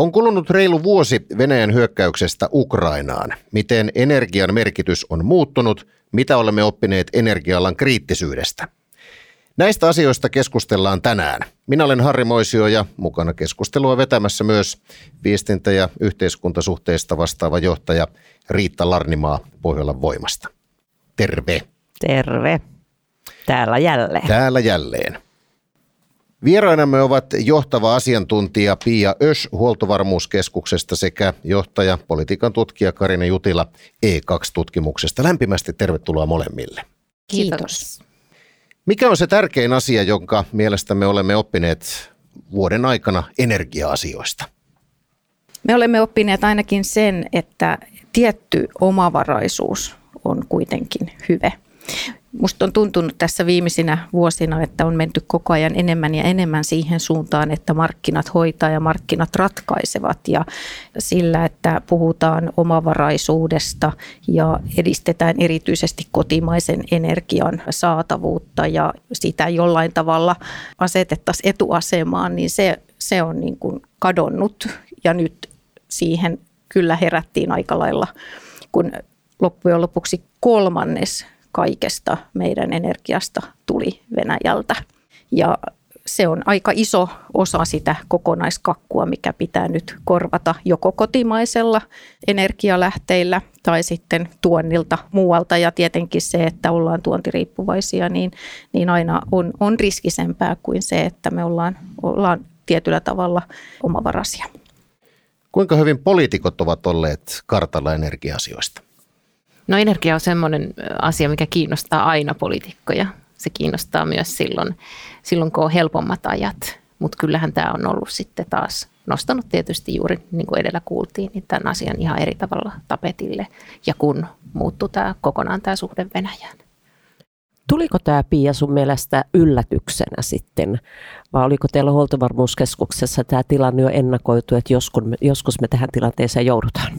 On kulunut reilu vuosi Venäjän hyökkäyksestä Ukrainaan. Miten energian merkitys on muuttunut? Mitä olemme oppineet energialan kriittisyydestä? Näistä asioista keskustellaan tänään. Minä olen Harri Moisio ja mukana keskustelua vetämässä myös viestintä- ja yhteiskuntasuhteista vastaava johtaja Riitta Larnimaa Pohjolan voimasta. Terve. Terve. Täällä jälleen. Täällä jälleen. Vierainamme ovat johtava asiantuntija Pia Ös Huoltovarmuuskeskuksesta sekä johtaja politiikan tutkija Karina Jutila E2-tutkimuksesta. Lämpimästi tervetuloa molemmille. Kiitos. Mikä on se tärkein asia, jonka mielestämme olemme oppineet vuoden aikana energia-asioista? Me olemme oppineet ainakin sen, että tietty omavaraisuus on kuitenkin hyvä. Musta on tuntunut tässä viimeisinä vuosina, että on menty koko ajan enemmän ja enemmän siihen suuntaan, että markkinat hoitaa ja markkinat ratkaisevat. Ja sillä, että puhutaan omavaraisuudesta ja edistetään erityisesti kotimaisen energian saatavuutta ja sitä jollain tavalla asetettaisiin etuasemaan, niin se, se on niin kuin kadonnut. Ja nyt siihen kyllä herättiin aika lailla, kun loppujen lopuksi kolmannes kaikesta meidän energiasta tuli Venäjältä. Ja se on aika iso osa sitä kokonaiskakkua, mikä pitää nyt korvata joko kotimaisella energialähteillä tai sitten tuonnilta muualta. Ja tietenkin se, että ollaan tuontiriippuvaisia, niin, niin aina on, on riskisempää kuin se, että me ollaan, ollaan tietyllä tavalla omavaraisia. Kuinka hyvin poliitikot ovat olleet kartalla energia-asioista? No energia on sellainen asia, mikä kiinnostaa aina poliitikkoja. Se kiinnostaa myös silloin, silloin kun on helpommat ajat. Mutta kyllähän tämä on ollut sitten taas nostanut tietysti juuri, niin kuin edellä kuultiin, niin tämän asian ihan eri tavalla tapetille. Ja kun muuttuu tämä kokonaan tämä suhde Venäjään. Tuliko tämä Pia sun mielestä yllätyksenä sitten, vai oliko teillä huoltovarmuuskeskuksessa tämä tilanne jo ennakoitu, että joskus me, joskus me tähän tilanteeseen joudutaan?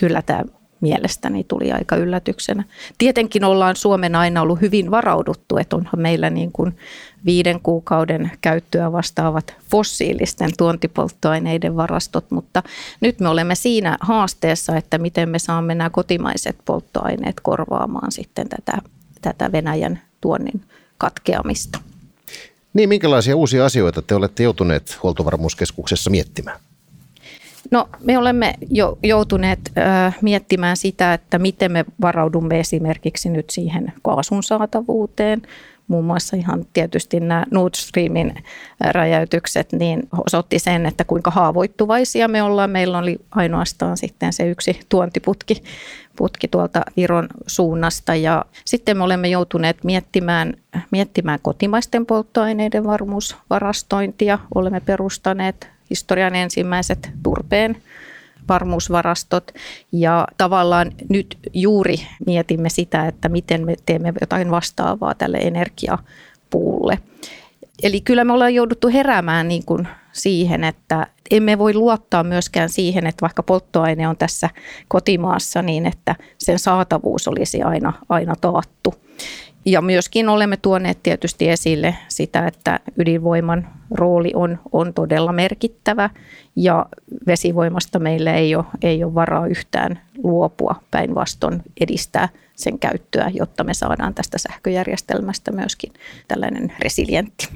Kyllä tämä mielestäni tuli aika yllätyksenä. Tietenkin ollaan Suomen aina ollut hyvin varauduttu, että onhan meillä niin kuin viiden kuukauden käyttöä vastaavat fossiilisten tuontipolttoaineiden varastot, mutta nyt me olemme siinä haasteessa, että miten me saamme nämä kotimaiset polttoaineet korvaamaan sitten tätä, tätä Venäjän tuonnin katkeamista. Niin, minkälaisia uusia asioita te olette joutuneet huoltovarmuuskeskuksessa miettimään? No me olemme jo joutuneet äh, miettimään sitä, että miten me varaudumme esimerkiksi nyt siihen kaasun saatavuuteen. Muun muassa ihan tietysti nämä Nord Streamin räjäytykset niin osoitti sen, että kuinka haavoittuvaisia me ollaan. Meillä oli ainoastaan sitten se yksi tuontiputki putki tuolta Viron suunnasta ja sitten me olemme joutuneet miettimään, miettimään kotimaisten polttoaineiden varmuusvarastointia. Olemme perustaneet historian ensimmäiset turpeen varmuusvarastot ja tavallaan nyt juuri mietimme sitä, että miten me teemme jotain vastaavaa tälle energiapuulle. Eli kyllä me ollaan jouduttu heräämään niin kuin siihen, että emme voi luottaa myöskään siihen, että vaikka polttoaine on tässä kotimaassa, niin että sen saatavuus olisi aina, aina taattu. Ja myöskin olemme tuoneet tietysti esille sitä, että ydinvoiman rooli on, on todella merkittävä ja vesivoimasta meillä ei ole, ei ole varaa yhtään luopua, päinvastoin edistää sen käyttöä, jotta me saadaan tästä sähköjärjestelmästä myöskin tällainen resilientti.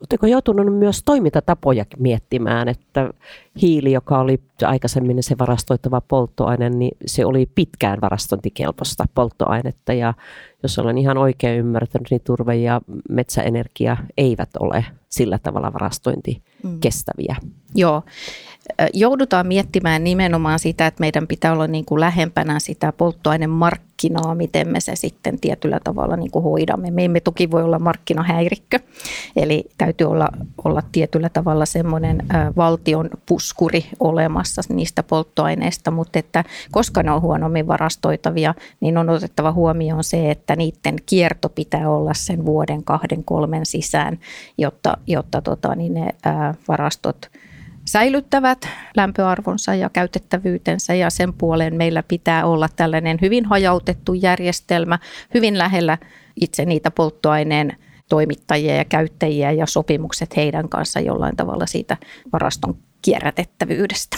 Oletteko joutunut myös toimintatapoja miettimään, että hiili, joka oli aikaisemmin se varastoittava polttoaine, niin se oli pitkään varastointikelpoista polttoainetta ja jos olen ihan oikein ymmärtänyt, niin turve ja metsäenergia eivät ole sillä tavalla varastointikestäviä. Mm. Joo. Joudutaan miettimään nimenomaan sitä, että meidän pitää olla niin kuin lähempänä sitä polttoainemarkkinaa, miten me se sitten tietyllä tavalla niin kuin hoidamme. Me emme toki voi olla markkinahäirikkö, eli täytyy olla, olla tietyllä tavalla semmoinen valtion puskuri olemassa niistä polttoaineista, mutta että koska ne on huonommin varastoitavia, niin on otettava huomioon se, että niiden kierto pitää olla sen vuoden, kahden, kolmen sisään, jotta, jotta tota, niin ne varastot – säilyttävät lämpöarvonsa ja käytettävyytensä ja sen puoleen meillä pitää olla tällainen hyvin hajautettu järjestelmä, hyvin lähellä itse niitä polttoaineen toimittajia ja käyttäjiä ja sopimukset heidän kanssa jollain tavalla siitä varaston kierrätettävyydestä.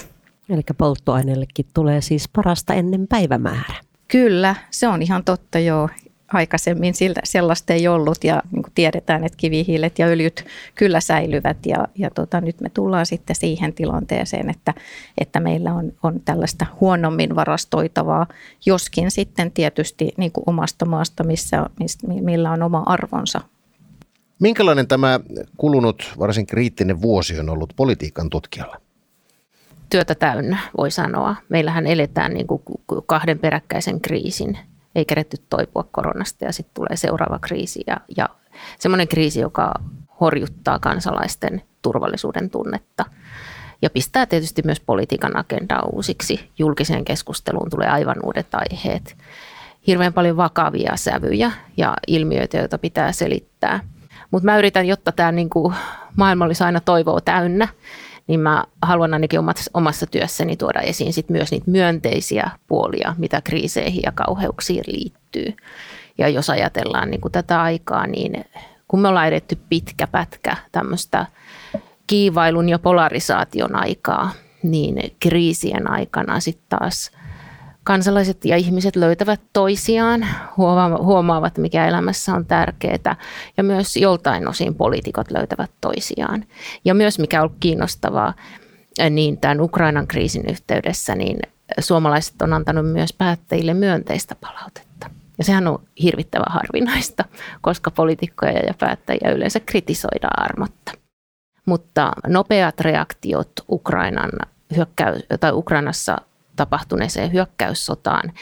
Eli polttoaineellekin tulee siis parasta ennen päivämäärä. Kyllä, se on ihan totta joo aikaisemmin sillä, sellaista ei ollut ja niin kuin tiedetään, että kivihiilet ja öljyt kyllä säilyvät ja, ja tota, nyt me tullaan sitten siihen tilanteeseen, että, että meillä on, on tällaista huonommin varastoitavaa, joskin sitten tietysti niin kuin omasta maasta, missä, missä, millä on oma arvonsa. Minkälainen tämä kulunut varsin kriittinen vuosi on ollut politiikan tutkijalla? Työtä täynnä, voi sanoa. Meillähän eletään niin kuin kahden peräkkäisen kriisin ei keretty toipua koronasta ja sitten tulee seuraava kriisi ja, ja semmoinen kriisi, joka horjuttaa kansalaisten turvallisuuden tunnetta ja pistää tietysti myös politiikan agendaa uusiksi. Julkiseen keskusteluun tulee aivan uudet aiheet. Hirveän paljon vakavia sävyjä ja ilmiöitä, joita pitää selittää. Mutta mä yritän, jotta tämä niinku maailma olisi aina toivoa täynnä, niin mä haluan ainakin omassa työssäni tuoda esiin sit myös niitä myönteisiä puolia, mitä kriiseihin ja kauheuksiin liittyy. Ja jos ajatellaan niin kuin tätä aikaa, niin kun me ollaan edetty pitkä pätkä tämmöistä kiivailun ja polarisaation aikaa, niin kriisien aikana sitten taas kansalaiset ja ihmiset löytävät toisiaan, huomaavat mikä elämässä on tärkeää ja myös joltain osin poliitikot löytävät toisiaan. Ja myös mikä on kiinnostavaa, niin tämän Ukrainan kriisin yhteydessä, niin suomalaiset on antanut myös päättäjille myönteistä palautetta. Ja sehän on hirvittävän harvinaista, koska poliitikkoja ja päättäjiä yleensä kritisoidaan armotta. Mutta nopeat reaktiot Ukrainan hyökkäys, tai Ukrainassa tapahtuneeseen hyökkäyssotaan.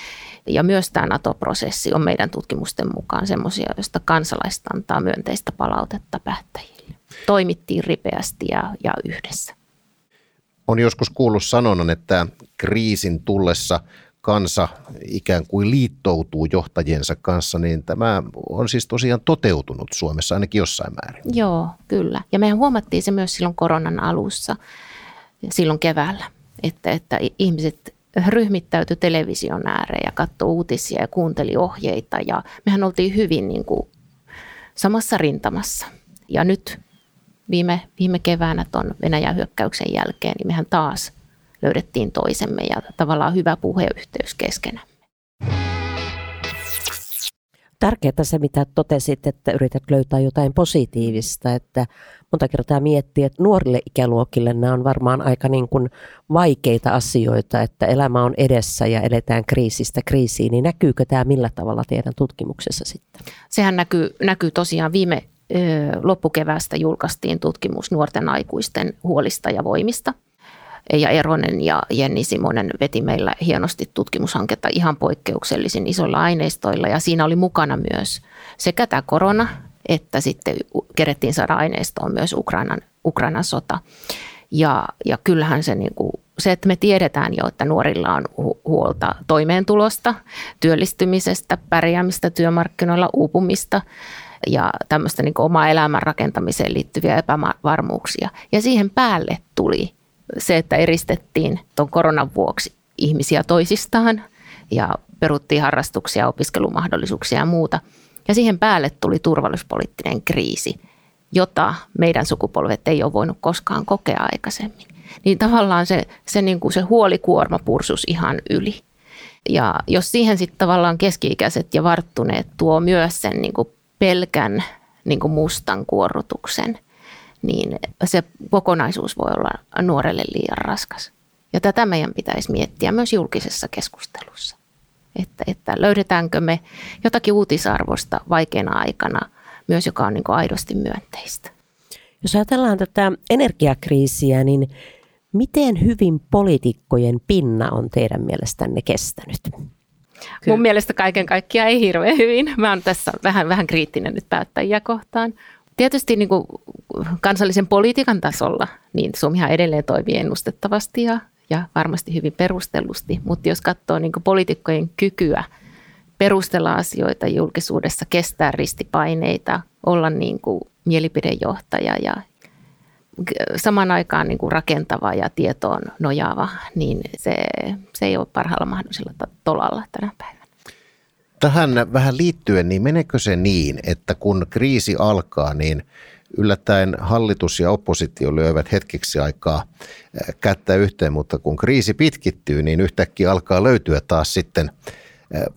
Ja myös tämä NATO-prosessi on meidän tutkimusten mukaan semmoisia, joista kansalaiset antaa myönteistä palautetta päättäjille. Toimittiin ripeästi ja, ja yhdessä. On joskus kuullut sanonnan, että kriisin tullessa kansa ikään kuin liittoutuu johtajiensa kanssa, niin tämä on siis tosiaan toteutunut Suomessa ainakin jossain määrin. Joo, kyllä. Ja mehän huomattiin se myös silloin koronan alussa, silloin keväällä, että, että ihmiset ryhmittäytyi television ääreen ja katsoi uutisia ja kuunteli ohjeita ja mehän oltiin hyvin niin kuin samassa rintamassa. Ja nyt viime, viime keväänä tuon Venäjän hyökkäyksen jälkeen, niin mehän taas löydettiin toisemme ja tavallaan hyvä puheyhteys keskenämme. Tärkeää se, mitä totesit, että yrität löytää jotain positiivista, että monta kertaa miettii, että nuorille ikäluokille nämä on varmaan aika niin kuin vaikeita asioita, että elämä on edessä ja edetään kriisistä kriisiin, niin näkyykö tämä millä tavalla teidän tutkimuksessa sitten? Sehän näkyy, näkyy tosiaan viime loppukevästä julkaistiin tutkimus nuorten aikuisten huolista ja voimista. Ja Eronen ja Jenni Simonen veti meillä hienosti tutkimushanketta ihan poikkeuksellisin isoilla aineistoilla. Ja siinä oli mukana myös sekä tämä korona, että sitten kerettiin saada aineistoon myös Ukrainan, Ukrainan sota. Ja, ja kyllähän se, niin kuin, se, että me tiedetään jo, että nuorilla on huolta toimeentulosta, työllistymisestä, pärjäämistä työmarkkinoilla, uupumista ja tämmöistä niin omaa elämän rakentamiseen liittyviä epävarmuuksia. Ja siihen päälle tuli se, että eristettiin tuon koronan vuoksi ihmisiä toisistaan ja peruttiin harrastuksia, opiskelumahdollisuuksia ja muuta – ja siihen päälle tuli turvallisuuspoliittinen kriisi, jota meidän sukupolvet ei ole voinut koskaan kokea aikaisemmin. Niin tavallaan se, se, niin kuin se huolikuorma pursus ihan yli. Ja jos siihen sitten tavallaan keski-ikäiset ja varttuneet tuo myös sen niin kuin pelkän niin kuin mustan kuorrutuksen, niin se kokonaisuus voi olla nuorelle liian raskas. Ja tätä meidän pitäisi miettiä myös julkisessa keskustelussa. Että, että löydetäänkö me jotakin uutisarvosta vaikeana aikana myös, joka on niin aidosti myönteistä. Jos ajatellaan tätä energiakriisiä, niin Miten hyvin poliitikkojen pinna on teidän mielestänne kestänyt? Kyllä. Mun mielestä kaiken kaikkiaan ei hirveän hyvin. Mä oon tässä vähän, vähän kriittinen nyt päättäjiä kohtaan. Tietysti niin kuin kansallisen politiikan tasolla, niin Suomihan edelleen toimii ennustettavasti ja, ja varmasti hyvin perustellusti, mutta jos katsoo niin poliitikkojen kykyä perustella asioita julkisuudessa, kestää ristipaineita, olla niin kuin mielipidejohtaja ja saman aikaan niin kuin rakentava ja tietoon nojaava, niin se, se ei ole parhaalla mahdollisella tolalla tänä päivänä. Tähän vähän liittyen, niin menekö se niin, että kun kriisi alkaa, niin yllättäen hallitus ja oppositio lyövät hetkeksi aikaa kättä yhteen, mutta kun kriisi pitkittyy, niin yhtäkkiä alkaa löytyä taas sitten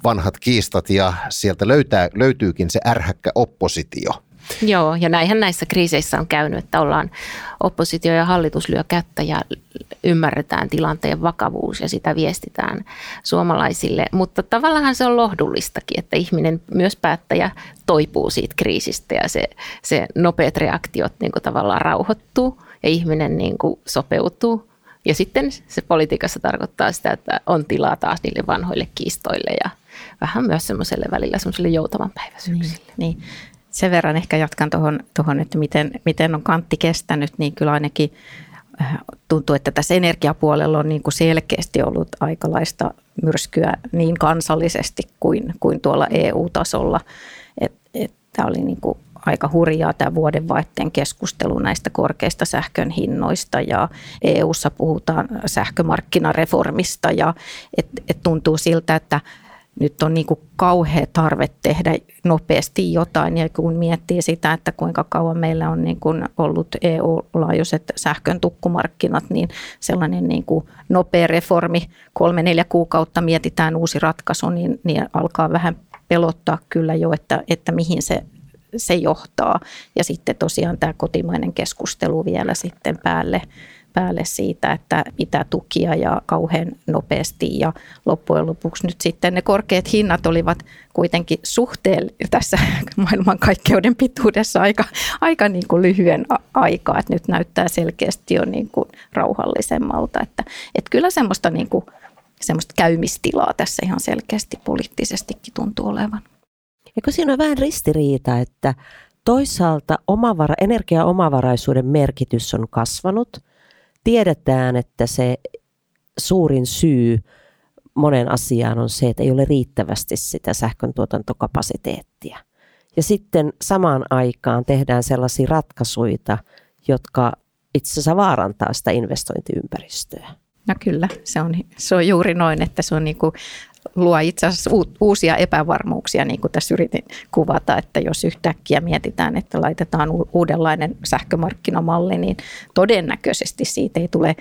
vanhat kiistat ja sieltä löytää, löytyykin se ärhäkkä oppositio – Joo, ja näinhän näissä kriiseissä on käynyt, että ollaan oppositio ja hallitus lyö kättä ja ymmärretään tilanteen vakavuus ja sitä viestitään suomalaisille. Mutta tavallaan se on lohdullistakin, että ihminen, myös päättäjä, toipuu siitä kriisistä ja se, se nopeat reaktiot niin kuin tavallaan rauhoittuu ja ihminen niin kuin sopeutuu. Ja sitten se politiikassa tarkoittaa sitä, että on tilaa taas niille vanhoille kiistoille ja vähän myös semmoiselle välillä semmoiselle joutavan päiväisyyksille. Niin, niin sen verran ehkä jatkan tuohon, tohon, että miten, miten on kantti kestänyt, niin kyllä ainakin äh, tuntuu, että tässä energiapuolella on niin kuin selkeästi ollut aikalaista myrskyä niin kansallisesti kuin, kuin tuolla EU-tasolla. Tämä oli niin kuin aika hurjaa tämä vuodenvaihteen keskustelu näistä korkeista sähkön hinnoista ja EU:ssa puhutaan sähkömarkkinareformista ja et, et tuntuu siltä, että nyt on niin kuin kauhea tarve tehdä nopeasti jotain ja kun miettii sitä, että kuinka kauan meillä on niin kuin ollut EU-laajuiset sähkön tukkumarkkinat, niin sellainen niin kuin nopea reformi, kolme neljä kuukautta mietitään uusi ratkaisu, niin, niin alkaa vähän pelottaa kyllä jo, että, että mihin se se johtaa. Ja sitten tosiaan tämä kotimainen keskustelu vielä sitten päälle päälle siitä, että mitä tukia ja kauhean nopeasti. Ja loppujen lopuksi nyt sitten ne korkeat hinnat olivat kuitenkin suhteen tässä maailmankaikkeuden pituudessa aika, aika niin kuin lyhyen aikaa. Että nyt näyttää selkeästi jo niin kuin rauhallisemmalta. Että, että kyllä semmoista, niin kuin, semmoista käymistilaa tässä ihan selkeästi poliittisestikin tuntuu olevan. Eikö siinä on vähän ristiriita, että toisaalta omavara, energiaomavaraisuuden merkitys on kasvanut – tiedetään, että se suurin syy monen asiaan on se, että ei ole riittävästi sitä sähkön tuotantokapasiteettia. Ja sitten samaan aikaan tehdään sellaisia ratkaisuja, jotka itse asiassa vaarantaa sitä investointiympäristöä. No kyllä, se on, se on juuri noin, että se on niin kuin luo itse asiassa uusia epävarmuuksia, niin kuin tässä yritin kuvata, että jos yhtäkkiä mietitään, että laitetaan uudenlainen sähkömarkkinamalli, niin todennäköisesti siitä ei tule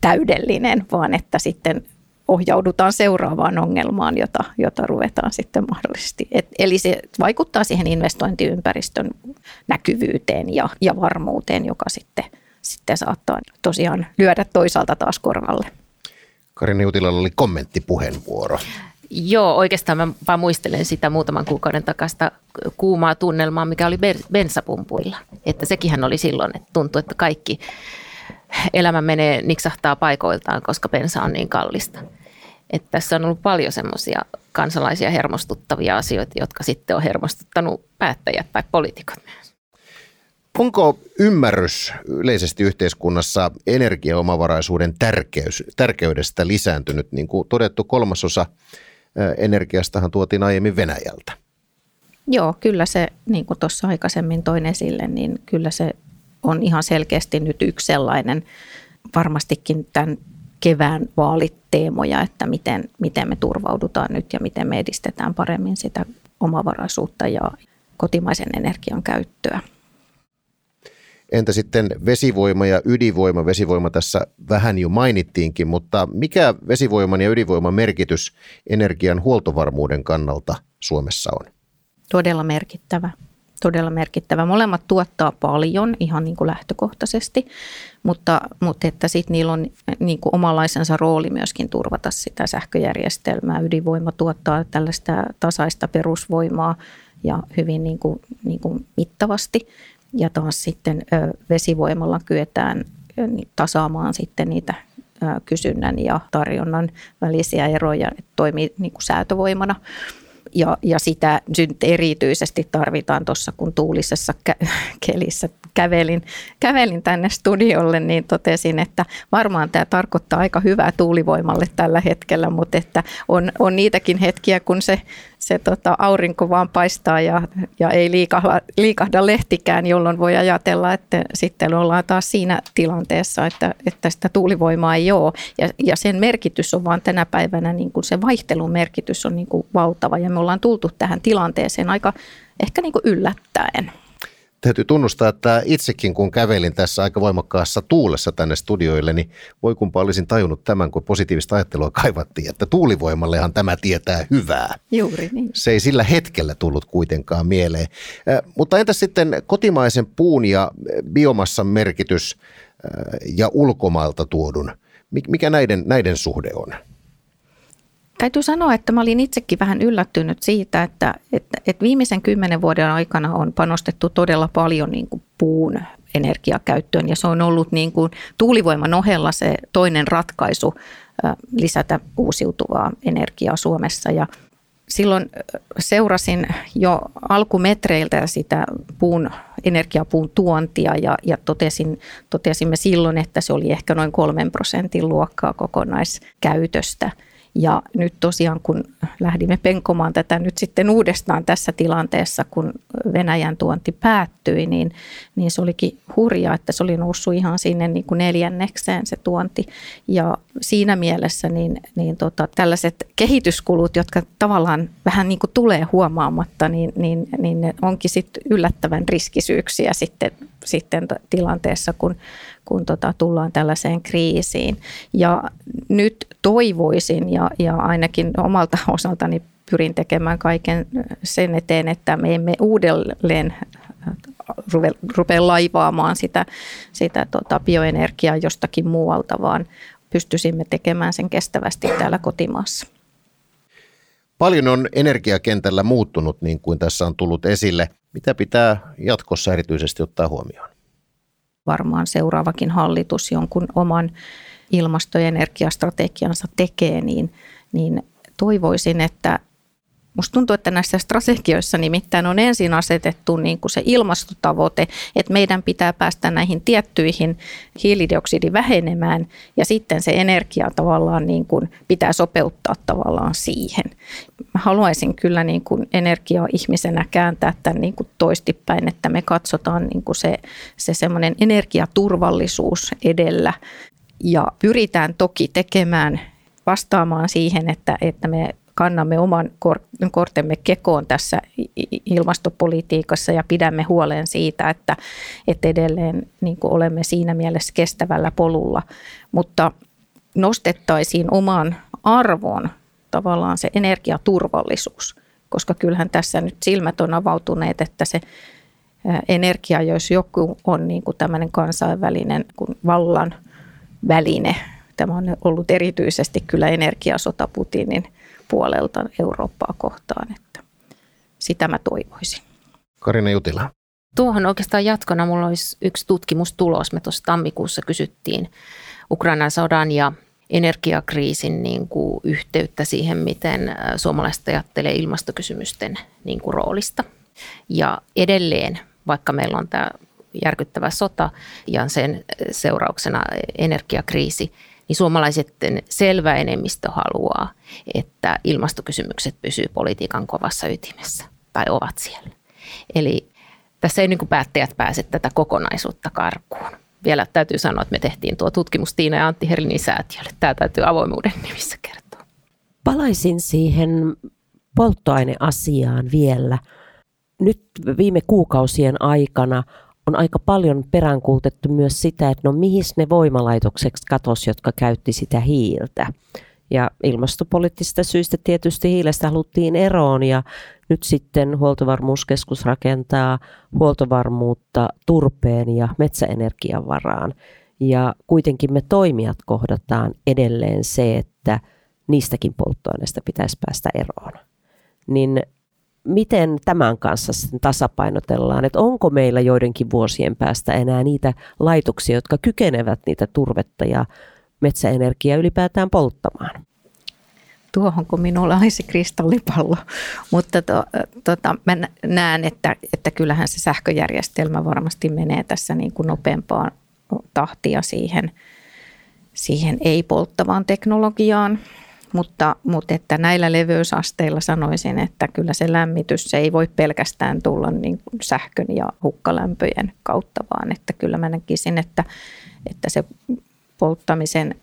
täydellinen, vaan että sitten ohjaudutaan seuraavaan ongelmaan, jota, jota ruvetaan sitten mahdollisesti. Et, eli se vaikuttaa siihen investointiympäristön näkyvyyteen ja, ja varmuuteen, joka sitten, sitten saattaa tosiaan lyödä toisaalta taas korvalle. Karin Jutilalla oli kommenttipuheenvuoro. Joo, oikeastaan mä vaan muistelen sitä muutaman kuukauden takasta kuumaa tunnelmaa, mikä oli bensapumpuilla. Että sekinhän oli silloin, että tuntui, että kaikki elämä menee, niksahtaa paikoiltaan, koska bensa on niin kallista. Että tässä on ollut paljon semmoisia kansalaisia hermostuttavia asioita, jotka sitten on hermostuttanut päättäjät tai poliitikot myös. Onko ymmärrys yleisesti yhteiskunnassa energiaomavaraisuuden tärkeys, tärkeydestä lisääntynyt? Niin kuin todettu, kolmasosa energiastahan tuotiin aiemmin Venäjältä. Joo, kyllä se, niin kuin tuossa aikaisemmin toin esille, niin kyllä se on ihan selkeästi nyt yksi sellainen varmastikin tämän kevään vaaliteemoja, että miten, miten me turvaudutaan nyt ja miten me edistetään paremmin sitä omavaraisuutta ja kotimaisen energian käyttöä. Entä sitten vesivoima ja ydinvoima? Vesivoima tässä vähän jo mainittiinkin, mutta mikä vesivoiman ja ydinvoiman merkitys energian huoltovarmuuden kannalta Suomessa on? Todella merkittävä. Todella merkittävä. Molemmat tuottaa paljon ihan niin kuin lähtökohtaisesti, mutta, mutta että sitten niillä on niin kuin omanlaisensa rooli myöskin turvata sitä sähköjärjestelmää. Ydinvoima tuottaa tällaista tasaista perusvoimaa ja hyvin niin kuin, niin kuin mittavasti ja taas sitten vesivoimalla kyetään tasaamaan sitten niitä kysynnän ja tarjonnan välisiä eroja, että toimii niin kuin säätövoimana. Ja, ja sitä nyt erityisesti tarvitaan tuossa, kun tuulisessa kä- kelissä kävelin, kävelin tänne studiolle, niin totesin, että varmaan tämä tarkoittaa aika hyvää tuulivoimalle tällä hetkellä, mutta että on, on niitäkin hetkiä, kun se se tota, aurinko vaan paistaa ja, ja ei liikahda, liikahda lehtikään, jolloin voi ajatella, että sitten ollaan taas siinä tilanteessa, että, että sitä tuulivoimaa ei ole. Ja, ja sen merkitys on vaan tänä päivänä, niin kuin se vaihtelun merkitys on niin kuin valtava ja me ollaan tultu tähän tilanteeseen aika ehkä niin kuin yllättäen täytyy tunnustaa, että itsekin kun kävelin tässä aika voimakkaassa tuulessa tänne studioille, niin voi kumpa olisin tajunnut tämän, kun positiivista ajattelua kaivattiin, että tuulivoimallehan tämä tietää hyvää. Juuri niin. Se ei sillä hetkellä tullut kuitenkaan mieleen. Mutta entä sitten kotimaisen puun ja biomassan merkitys ja ulkomailta tuodun? Mikä näiden, näiden suhde on? Täytyy sanoa, että mä olin itsekin vähän yllättynyt siitä, että, että, että viimeisen kymmenen vuoden aikana on panostettu todella paljon niin kuin puun energiakäyttöön. Ja se on ollut niin kuin tuulivoiman ohella se toinen ratkaisu lisätä uusiutuvaa energiaa Suomessa. Ja silloin seurasin jo alkumetreiltä sitä puun, energiapuun tuontia ja, ja totesin, totesimme silloin, että se oli ehkä noin kolmen prosentin luokkaa kokonaiskäytöstä – ja nyt tosiaan, kun lähdimme penkomaan tätä nyt sitten uudestaan tässä tilanteessa, kun Venäjän tuonti päättyi, niin, niin se olikin hurjaa, että se oli noussut ihan sinne niin kuin neljännekseen se tuonti. Ja siinä mielessä niin, niin tota, tällaiset kehityskulut, jotka tavallaan vähän niin kuin tulee huomaamatta, niin, niin, niin ne onkin sitten yllättävän riskisyyksiä sitten, sitten tilanteessa, kun, kun tota, tullaan tällaiseen kriisiin. Ja nyt toivoisin ja, ja ainakin omalta osaltani pyrin tekemään kaiken sen eteen, että me emme uudelleen rupea laivaamaan sitä, sitä tota bioenergiaa jostakin muualta, vaan pystyisimme tekemään sen kestävästi täällä kotimaassa. Paljon on energiakentällä muuttunut, niin kuin tässä on tullut esille. Mitä pitää jatkossa erityisesti ottaa huomioon? varmaan seuraavakin hallitus jonkun oman ilmasto- ja energiastrategiansa tekee, niin, niin toivoisin, että Musta tuntuu, että näissä strategioissa nimittäin on ensin asetettu niin kuin se ilmastotavoite, että meidän pitää päästä näihin tiettyihin hiilidioksidi vähenemään ja sitten se energia tavallaan niin kuin pitää sopeuttaa tavallaan siihen. Mä haluaisin kyllä niin kuin energia-ihmisenä kääntää tämän niin kuin toistipäin, että me katsotaan niin kuin se, se semmoinen energiaturvallisuus edellä ja pyritään toki tekemään vastaamaan siihen, että, että me kannamme oman kortemme kekoon tässä ilmastopolitiikassa ja pidämme huolen siitä, että, että edelleen niin olemme siinä mielessä kestävällä polulla, mutta nostettaisiin oman arvon tavallaan se energiaturvallisuus, koska kyllähän tässä nyt silmät on avautuneet, että se energia, jos joku on niin kuin tämmöinen kansainvälinen kuin vallan väline, tämä on ollut erityisesti kyllä energiasota Putinin puolelta Eurooppaa kohtaan, että sitä mä toivoisin. Karina Jutila. Tuohon oikeastaan jatkona mulla olisi yksi tutkimustulos. Me tuossa tammikuussa kysyttiin Ukrainan sodan ja energiakriisin niin kuin yhteyttä siihen, miten suomalaiset ajattelee ilmastokysymysten niin kuin roolista. Ja edelleen, vaikka meillä on tämä järkyttävä sota ja sen seurauksena energiakriisi, niin suomalaisten selvä enemmistö haluaa, että ilmastokysymykset pysyy politiikan kovassa ytimessä tai ovat siellä. Eli tässä ei niin kuin päättäjät pääse tätä kokonaisuutta karkuun. Vielä täytyy sanoa, että me tehtiin tuo tutkimus Tiina ja Antti Herlinin säätiölle. Tämä täytyy avoimuuden nimissä kertoa. Palaisin siihen polttoaineasiaan vielä. Nyt viime kuukausien aikana on aika paljon peräänkuultettu myös sitä, että no mihin ne voimalaitokset katos, jotka käytti sitä hiiltä. Ja ilmastopoliittisista syistä tietysti hiilestä haluttiin eroon ja nyt sitten huoltovarmuuskeskus rakentaa huoltovarmuutta turpeen ja metsäenergian varaan. Ja kuitenkin me toimijat kohdataan edelleen se, että niistäkin polttoaineista pitäisi päästä eroon. Niin miten tämän kanssa tasapainotellaan, että onko meillä joidenkin vuosien päästä enää niitä laitoksia, jotka kykenevät niitä turvetta ja metsäenergiaa ylipäätään polttamaan? Tuohon kun minulla olisi kristallipallo, mutta to, tota, mä näen, että, että kyllähän se sähköjärjestelmä varmasti menee tässä niin kuin nopeampaan tahtia siihen, siihen ei-polttavaan teknologiaan. Mutta, mutta että näillä leveysasteilla sanoisin, että kyllä se lämmitys se ei voi pelkästään tulla niin kuin sähkön ja hukkalämpöjen kautta, vaan että kyllä mä näkisin, että, että se polttamisen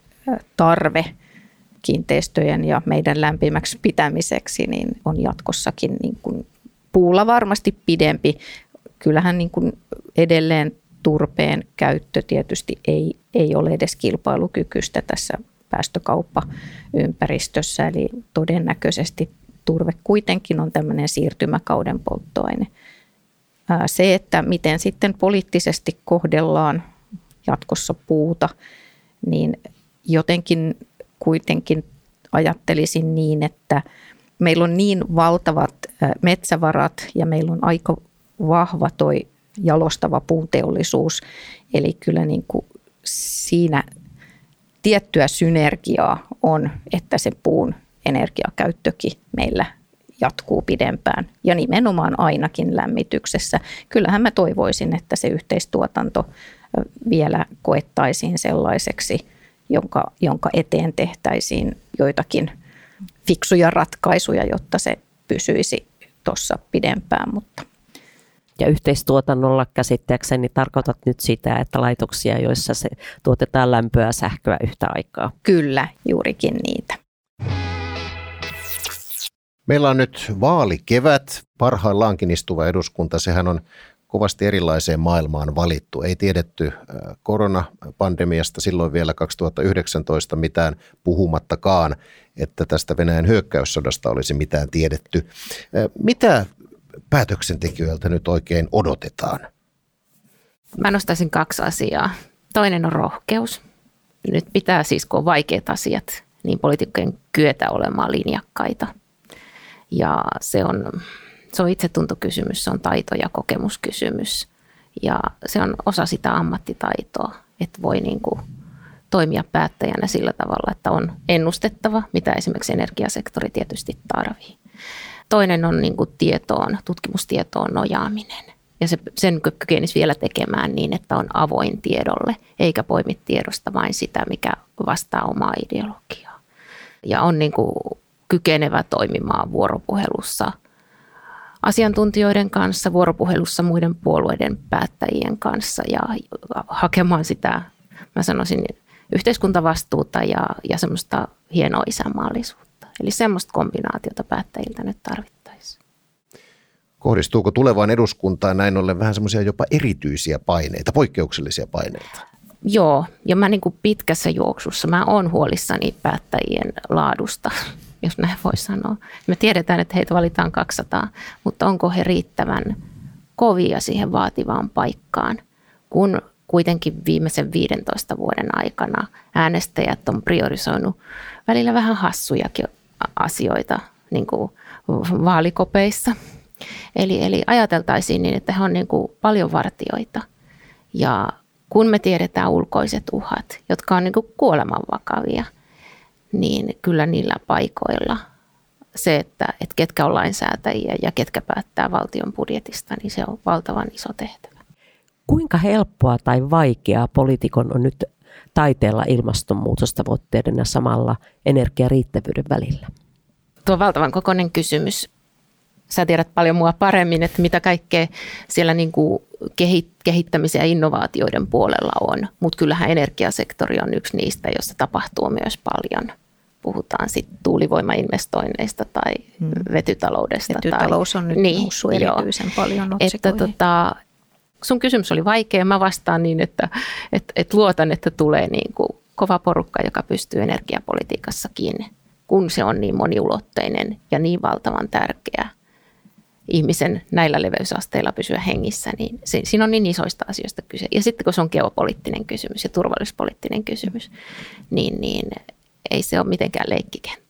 tarve kiinteistöjen ja meidän lämpimäksi pitämiseksi niin on jatkossakin niin kuin puulla varmasti pidempi. Kyllähän niin kuin edelleen turpeen käyttö tietysti ei, ei ole edes kilpailukykyistä tässä päästökauppaympäristössä, eli todennäköisesti turve kuitenkin on tämmöinen siirtymäkauden polttoaine. Se, että miten sitten poliittisesti kohdellaan jatkossa puuta, niin jotenkin kuitenkin ajattelisin niin, että meillä on niin valtavat metsävarat ja meillä on aika vahva toi jalostava puunteollisuus. Eli kyllä niin kuin siinä tiettyä synergiaa on, että se puun energiakäyttökin meillä jatkuu pidempään ja nimenomaan ainakin lämmityksessä. Kyllähän mä toivoisin, että se yhteistuotanto vielä koettaisiin sellaiseksi, jonka, jonka eteen tehtäisiin joitakin fiksuja ratkaisuja, jotta se pysyisi tuossa pidempään, mutta ja yhteistuotannolla käsittääkseni tarkoitat nyt sitä, että laitoksia, joissa se tuotetaan lämpöä ja sähköä yhtä aikaa. Kyllä, juurikin niitä. Meillä on nyt vaalikevät, parhaillaankin istuva eduskunta. Sehän on kovasti erilaiseen maailmaan valittu. Ei tiedetty äh, koronapandemiasta silloin vielä 2019 mitään puhumattakaan, että tästä Venäjän hyökkäyssodasta olisi mitään tiedetty. Äh, mitä päätöksentekijöiltä nyt oikein odotetaan? Mä nostaisin kaksi asiaa. Toinen on rohkeus. Nyt pitää siis, kun on vaikeat asiat, niin poliitikkojen kyetä olemaan linjakkaita. Ja se on, se on itsetuntokysymys, se on taito- ja kokemuskysymys. Ja se on osa sitä ammattitaitoa, että voi niin kuin toimia päättäjänä sillä tavalla, että on ennustettava, mitä esimerkiksi energiasektori tietysti tarvii. Toinen on niin kuin tietoon, tutkimustietoon nojaaminen. Ja se, sen kykenisi vielä tekemään niin, että on avoin tiedolle, eikä poimi tiedosta vain sitä, mikä vastaa omaa ideologiaa. Ja on niin kuin kykenevä toimimaan vuoropuhelussa asiantuntijoiden kanssa, vuoropuhelussa muiden puolueiden päättäjien kanssa ja hakemaan sitä, mä sanoisin, yhteiskuntavastuuta ja, ja semmoista hienoa isänmaallisuutta. Eli semmoista kombinaatiota päättäjiltä nyt tarvittaisiin. Kohdistuuko tulevaan eduskuntaan näin ollen vähän semmoisia jopa erityisiä paineita, poikkeuksellisia paineita? Joo, ja mä niin kuin pitkässä juoksussa mä oon huolissani päättäjien laadusta, jos näin voi sanoa. Me tiedetään, että heitä valitaan 200, mutta onko he riittävän kovia siihen vaativaan paikkaan, kun kuitenkin viimeisen 15 vuoden aikana äänestäjät on priorisoinut välillä vähän hassujakin asioita niin kuin vaalikopeissa. Eli, eli ajateltaisiin niin, että he on niin kuin paljon vartioita. Ja kun me tiedetään ulkoiset uhat, jotka on niin kuin kuolemanvakavia, niin kyllä niillä paikoilla se, että, että ketkä on lainsäätäjiä ja ketkä päättää valtion budjetista, niin se on valtavan iso tehtävä. Kuinka helppoa tai vaikeaa poliitikon on nyt taiteella ilmastonmuutostavoitteiden ja samalla energiariittävyyden välillä? Tuo on valtavan kokoinen kysymys. Sä tiedät paljon mua paremmin, että mitä kaikkea siellä niin kuin kehittämisen ja innovaatioiden puolella on. Mutta kyllähän energiasektori on yksi niistä, jossa tapahtuu myös paljon. Puhutaan sitten tuulivoimainvestoinneista tai hmm. vetytaloudesta. Vetytalous tai, on nyt niin, noussut erityisen joo. paljon Että tota, sun kysymys oli vaikea. Mä vastaan niin, että et, et luotan, että tulee niin kuin kova porukka, joka pystyy energiapolitiikassakin, kun se on niin moniulotteinen ja niin valtavan tärkeä ihmisen näillä leveysasteilla pysyä hengissä, niin siinä on niin isoista asioista kyse. Ja sitten kun se on geopoliittinen kysymys ja turvallisuuspoliittinen kysymys, niin, niin ei se ole mitenkään leikkikenttä.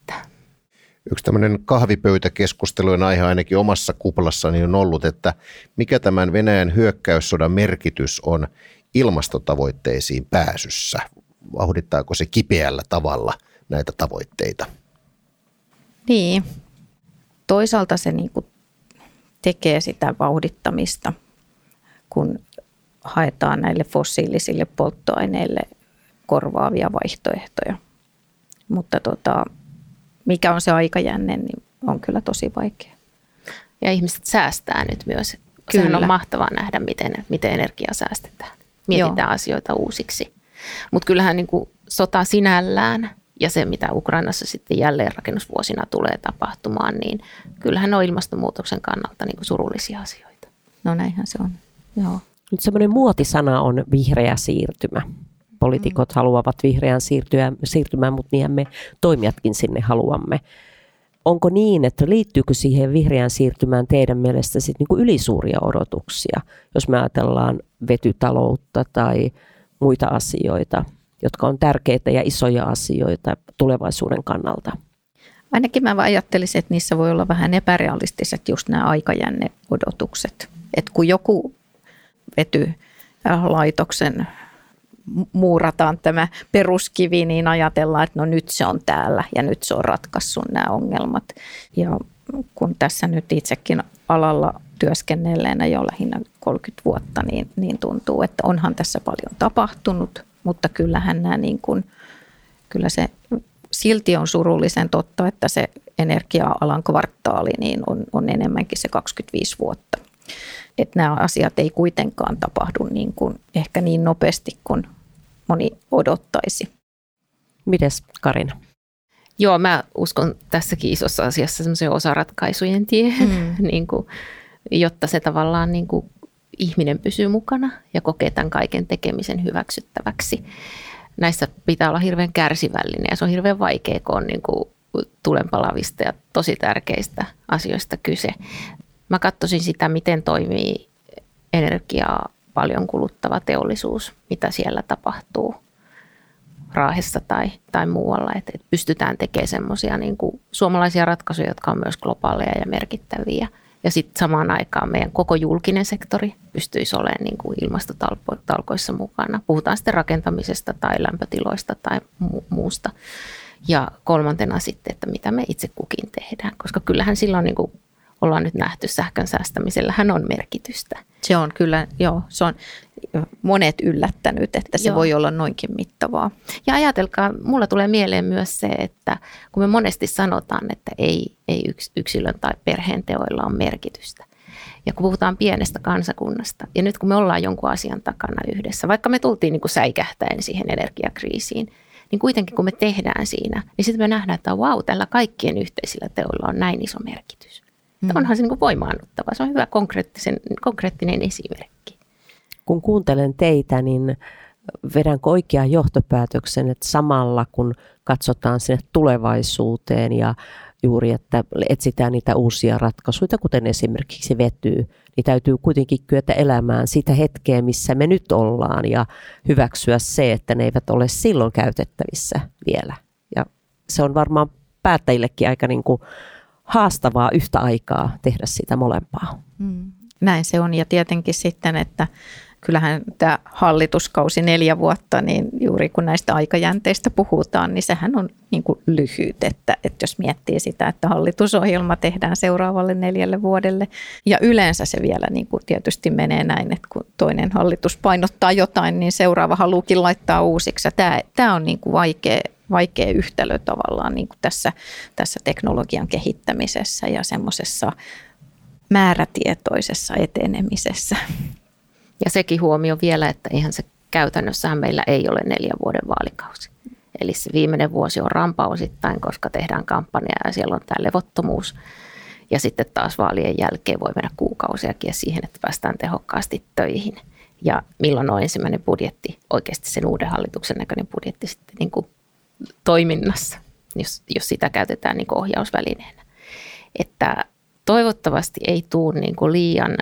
Yksi tämmöinen kahvipöytäkeskustelujen aihe ainakin omassa kuplassani on ollut, että mikä tämän Venäjän hyökkäyssodan merkitys on ilmastotavoitteisiin pääsyssä. Vauhdittaako se kipeällä tavalla näitä tavoitteita? Niin. Toisaalta se niin kuin tekee sitä vauhdittamista, kun haetaan näille fossiilisille polttoaineille korvaavia vaihtoehtoja. Mutta tota, mikä on se aikajänne, niin on kyllä tosi vaikea. Ja ihmiset säästää nyt myös. Kyllä. Sehän on mahtavaa nähdä, miten, miten energiaa säästetään. Mietitään Joo. asioita uusiksi. Mutta kyllähän niin kuin sota sinällään ja se, mitä Ukrainassa sitten jälleen rakennusvuosina tulee tapahtumaan, niin kyllähän on ilmastonmuutoksen kannalta niin kuin surullisia asioita. No näinhän se on. Joo. Nyt semmoinen muotisana on vihreä siirtymä. Poliitikot mm. haluavat vihreään siirtyä, siirtymään, mutta niin me toimijatkin sinne haluamme. Onko niin, että liittyykö siihen vihreään siirtymään teidän mielestä sit niinku ylisuuria odotuksia, jos me ajatellaan vetytaloutta tai muita asioita, jotka on tärkeitä ja isoja asioita tulevaisuuden kannalta? Ainakin mä ajattelisin, että niissä voi olla vähän epärealistiset just nämä aikajänneodotukset. Että kun joku vetylaitoksen muurataan tämä peruskivi, niin ajatellaan, että no nyt se on täällä ja nyt se on ratkaissut nämä ongelmat. Ja kun tässä nyt itsekin alalla työskennelleenä jo lähinnä 30 vuotta, niin, niin tuntuu, että onhan tässä paljon tapahtunut, mutta kyllähän nämä niin kuin, kyllä se silti on surullisen totta, että se energia-alan kvartaali niin on, on enemmänkin se 25 vuotta että nämä asiat ei kuitenkaan tapahdu niin kuin, ehkä niin nopeasti kuin moni odottaisi. Mites Karina? Joo, mä uskon tässäkin isossa asiassa semmoisen osaratkaisujen tie, mm. niin kuin, jotta se tavallaan niin kuin ihminen pysyy mukana ja kokee tämän kaiken tekemisen hyväksyttäväksi. Näissä pitää olla hirveän kärsivällinen ja se on hirveän vaikea, kun on niin kuin tulenpalavista ja tosi tärkeistä asioista kyse. Mä katsoisin sitä, miten toimii energiaa paljon kuluttava teollisuus, mitä siellä tapahtuu Raahessa tai, tai muualla, että, että pystytään tekemään semmoisia niin suomalaisia ratkaisuja, jotka on myös globaaleja ja merkittäviä. Ja sitten samaan aikaan meidän koko julkinen sektori pystyisi olemaan niin kuin ilmastotalkoissa mukana. Puhutaan sitten rakentamisesta tai lämpötiloista tai mu- muusta. Ja kolmantena sitten, että mitä me itse kukin tehdään, koska kyllähän silloin niin kuin ollaan nyt nähty sähkön säästämisellä, hän on merkitystä. Se on kyllä, joo, se on monet yllättänyt, että se joo. voi olla noinkin mittavaa. Ja ajatelkaa, mulla tulee mieleen myös se, että kun me monesti sanotaan, että ei, ei yksilön tai perheen teoilla on merkitystä. Ja kun puhutaan pienestä kansakunnasta, ja nyt kun me ollaan jonkun asian takana yhdessä, vaikka me tultiin niin kuin säikähtäen siihen energiakriisiin, niin kuitenkin kun me tehdään siinä, niin sitten me nähdään, että wow, tällä kaikkien yhteisillä teoilla on näin iso merkitys. Mm. Onhan se niin kuin voimaannuttava. Se on hyvä konkreettisen, konkreettinen esimerkki. Kun kuuntelen teitä, niin vedänkö oikean johtopäätöksen, että samalla kun katsotaan sinne tulevaisuuteen ja juuri, että etsitään niitä uusia ratkaisuja, kuten esimerkiksi vetyy, niin täytyy kuitenkin kyetä elämään sitä hetkeä, missä me nyt ollaan ja hyväksyä se, että ne eivät ole silloin käytettävissä vielä. Ja se on varmaan päättäjillekin aika niin kuin haastavaa yhtä aikaa tehdä sitä molempaa. Mm. Näin se on ja tietenkin sitten, että kyllähän tämä hallituskausi neljä vuotta, niin juuri kun näistä aikajänteistä puhutaan, niin sehän on niin kuin lyhyt, että, että jos miettii sitä, että hallitusohjelma tehdään seuraavalle neljälle vuodelle ja yleensä se vielä niin kuin tietysti menee näin, että kun toinen hallitus painottaa jotain, niin seuraava haluukin laittaa uusiksi. Tämä, tämä on niin kuin vaikea, vaikea yhtälö tavallaan niin kuin tässä, tässä teknologian kehittämisessä ja semmoisessa määrätietoisessa etenemisessä. Ja sekin huomio vielä, että ihan se käytännössähän meillä ei ole neljän vuoden vaalikausi. Eli se viimeinen vuosi on rampa osittain, koska tehdään kampanjaa ja siellä on tämä levottomuus. Ja sitten taas vaalien jälkeen voi mennä kuukausiakin siihen, että päästään tehokkaasti töihin. Ja milloin on ensimmäinen budjetti, oikeasti sen uuden hallituksen näköinen budjetti sitten niin kuin toiminnassa, jos, jos sitä käytetään niin ohjausvälineenä. Että toivottavasti ei tule niin kuin liian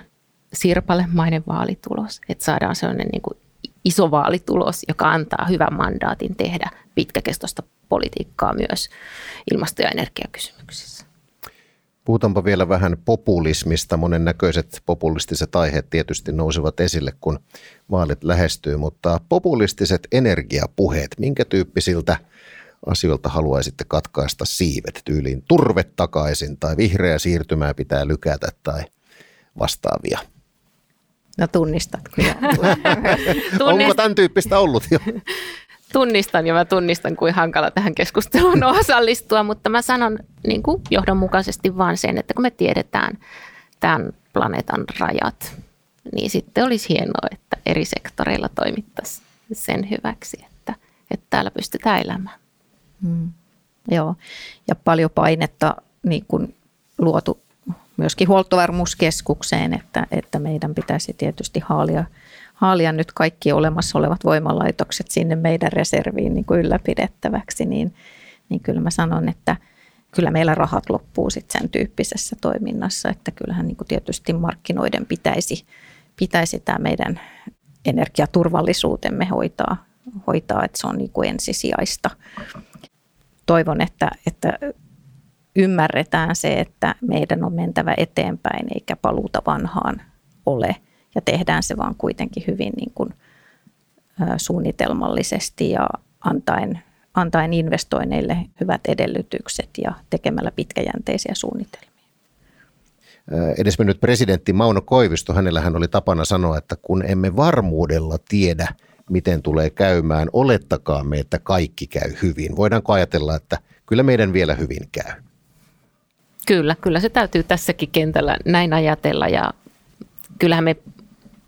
sirpalemainen vaalitulos, että saadaan sellainen niin iso vaalitulos, joka antaa hyvän mandaatin tehdä pitkäkestoista politiikkaa myös ilmasto- ja energiakysymyksissä. Puhutaanpa vielä vähän populismista. Monennäköiset populistiset aiheet tietysti nousevat esille, kun vaalit lähestyy, mutta populistiset energiapuheet, minkä tyyppisiltä asioilta haluaisitte katkaista siivet tyyliin turve takaisin tai vihreä siirtymää pitää lykätä tai vastaavia? No tunnistatko? Tunnist... Onko tämän tyyppistä ollut jo? tunnistan ja mä tunnistan, kuin hankala tähän keskusteluun osallistua, mutta mä sanon niin kuin johdonmukaisesti vaan sen, että kun me tiedetään tämän planeetan rajat, niin sitten olisi hienoa, että eri sektoreilla toimittaisiin sen hyväksi, että, että täällä pystytään elämään. Mm. Joo, ja paljon painetta niin kuin luotu myöskin huoltovarmuuskeskukseen, että, että meidän pitäisi tietysti haalia – haalia nyt kaikki olemassa olevat voimalaitokset sinne meidän reserviin niin kuin ylläpidettäväksi, niin, niin kyllä mä sanon, että kyllä meillä rahat loppuu sitten sen tyyppisessä toiminnassa, että kyllähän niin kuin tietysti markkinoiden pitäisi, pitäisi tämä meidän energiaturvallisuutemme hoitaa, hoitaa että se on niin kuin ensisijaista. Toivon, että, että ymmärretään se, että meidän on mentävä eteenpäin eikä paluuta vanhaan ole – ja tehdään se vaan kuitenkin hyvin niin kuin, suunnitelmallisesti ja antaen, antaen investoinneille hyvät edellytykset ja tekemällä pitkäjänteisiä suunnitelmia. Edesmennyt presidentti Mauno Koivisto, hänellähän oli tapana sanoa, että kun emme varmuudella tiedä, miten tulee käymään, olettakaamme, että kaikki käy hyvin. Voidaanko ajatella, että kyllä meidän vielä hyvin käy? Kyllä, kyllä se täytyy tässäkin kentällä näin ajatella ja kyllähän me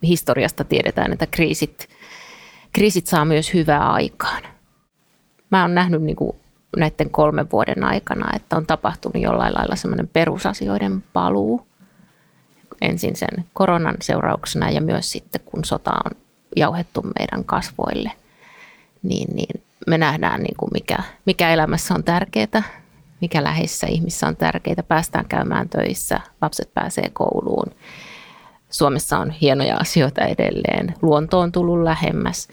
historiasta tiedetään, että kriisit, kriisit saa myös hyvää aikaan. Mä oon nähnyt niin kuin näiden kolmen vuoden aikana, että on tapahtunut jollain lailla semmoinen perusasioiden paluu. Ensin sen koronan seurauksena ja myös sitten kun sota on jauhettu meidän kasvoille, niin, niin me nähdään niin kuin mikä, mikä elämässä on tärkeää, mikä läheisissä ihmissä on tärkeää. Päästään käymään töissä, lapset pääsee kouluun Suomessa on hienoja asioita edelleen. Luonto on tullut lähemmäs.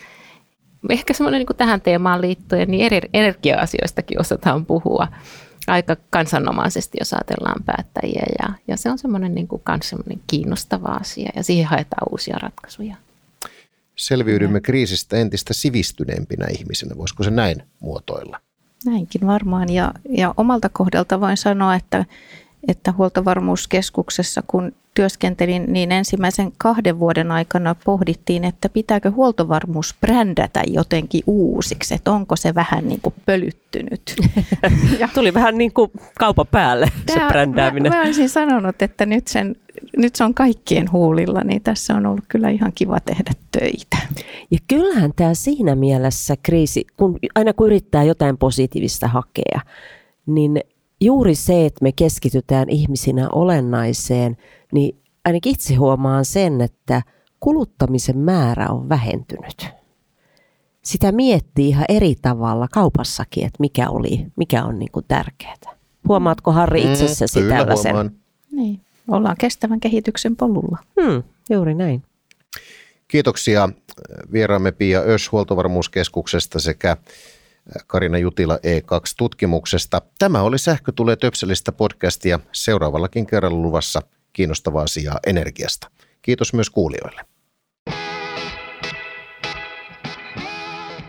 Ehkä semmoinen niin tähän teemaan liittyen, niin eri energia-asioistakin osataan puhua aika kansanomaisesti, jos ajatellaan päättäjiä. Ja, ja se on semmoinen, niin kuin, kans semmoinen kiinnostava asia ja siihen haetaan uusia ratkaisuja. Selviydymme ja. kriisistä entistä sivistyneempinä ihmisinä. Voisiko se näin muotoilla? Näinkin varmaan. Ja, ja omalta kohdalta voin sanoa, että, että huoltovarmuuskeskuksessa, kun työskentelin, niin ensimmäisen kahden vuoden aikana pohdittiin, että pitääkö huoltovarmuus brändätä jotenkin uusiksi, että onko se vähän niin kuin pölyttynyt. ja Tuli vähän niin kuin kaupan päälle se Tää, brändääminen. Mä, mä olisin sanonut, että nyt, sen, nyt se on kaikkien huulilla, niin tässä on ollut kyllä ihan kiva tehdä töitä. Ja kyllähän tämä siinä mielessä kriisi, kun aina kun yrittää jotain positiivista hakea, niin juuri se, että me keskitytään ihmisinä olennaiseen, niin ainakin itse huomaan sen, että kuluttamisen määrä on vähentynyt. Sitä miettii ihan eri tavalla kaupassakin, että mikä, oli, mikä on niin kuin tärkeää. Huomaatko Harri itsessäsi mm, tällaisen? Huomaan. Niin, ollaan kestävän kehityksen polulla. Hmm, juuri näin. Kiitoksia vieraamme Pia Ös huoltovarmuuskeskuksesta sekä Karina Jutila E2-tutkimuksesta. Tämä oli Sähkö tulee töpselistä podcastia seuraavallakin kerralla luvassa kiinnostavaa asiaa energiasta. Kiitos myös kuulijoille.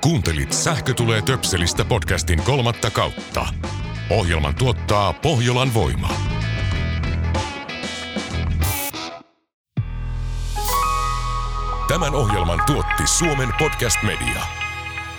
Kuuntelit Sähkö tulee töpselistä podcastin kolmatta kautta. Ohjelman tuottaa Pohjolan voima. Tämän ohjelman tuotti Suomen Podcast Media.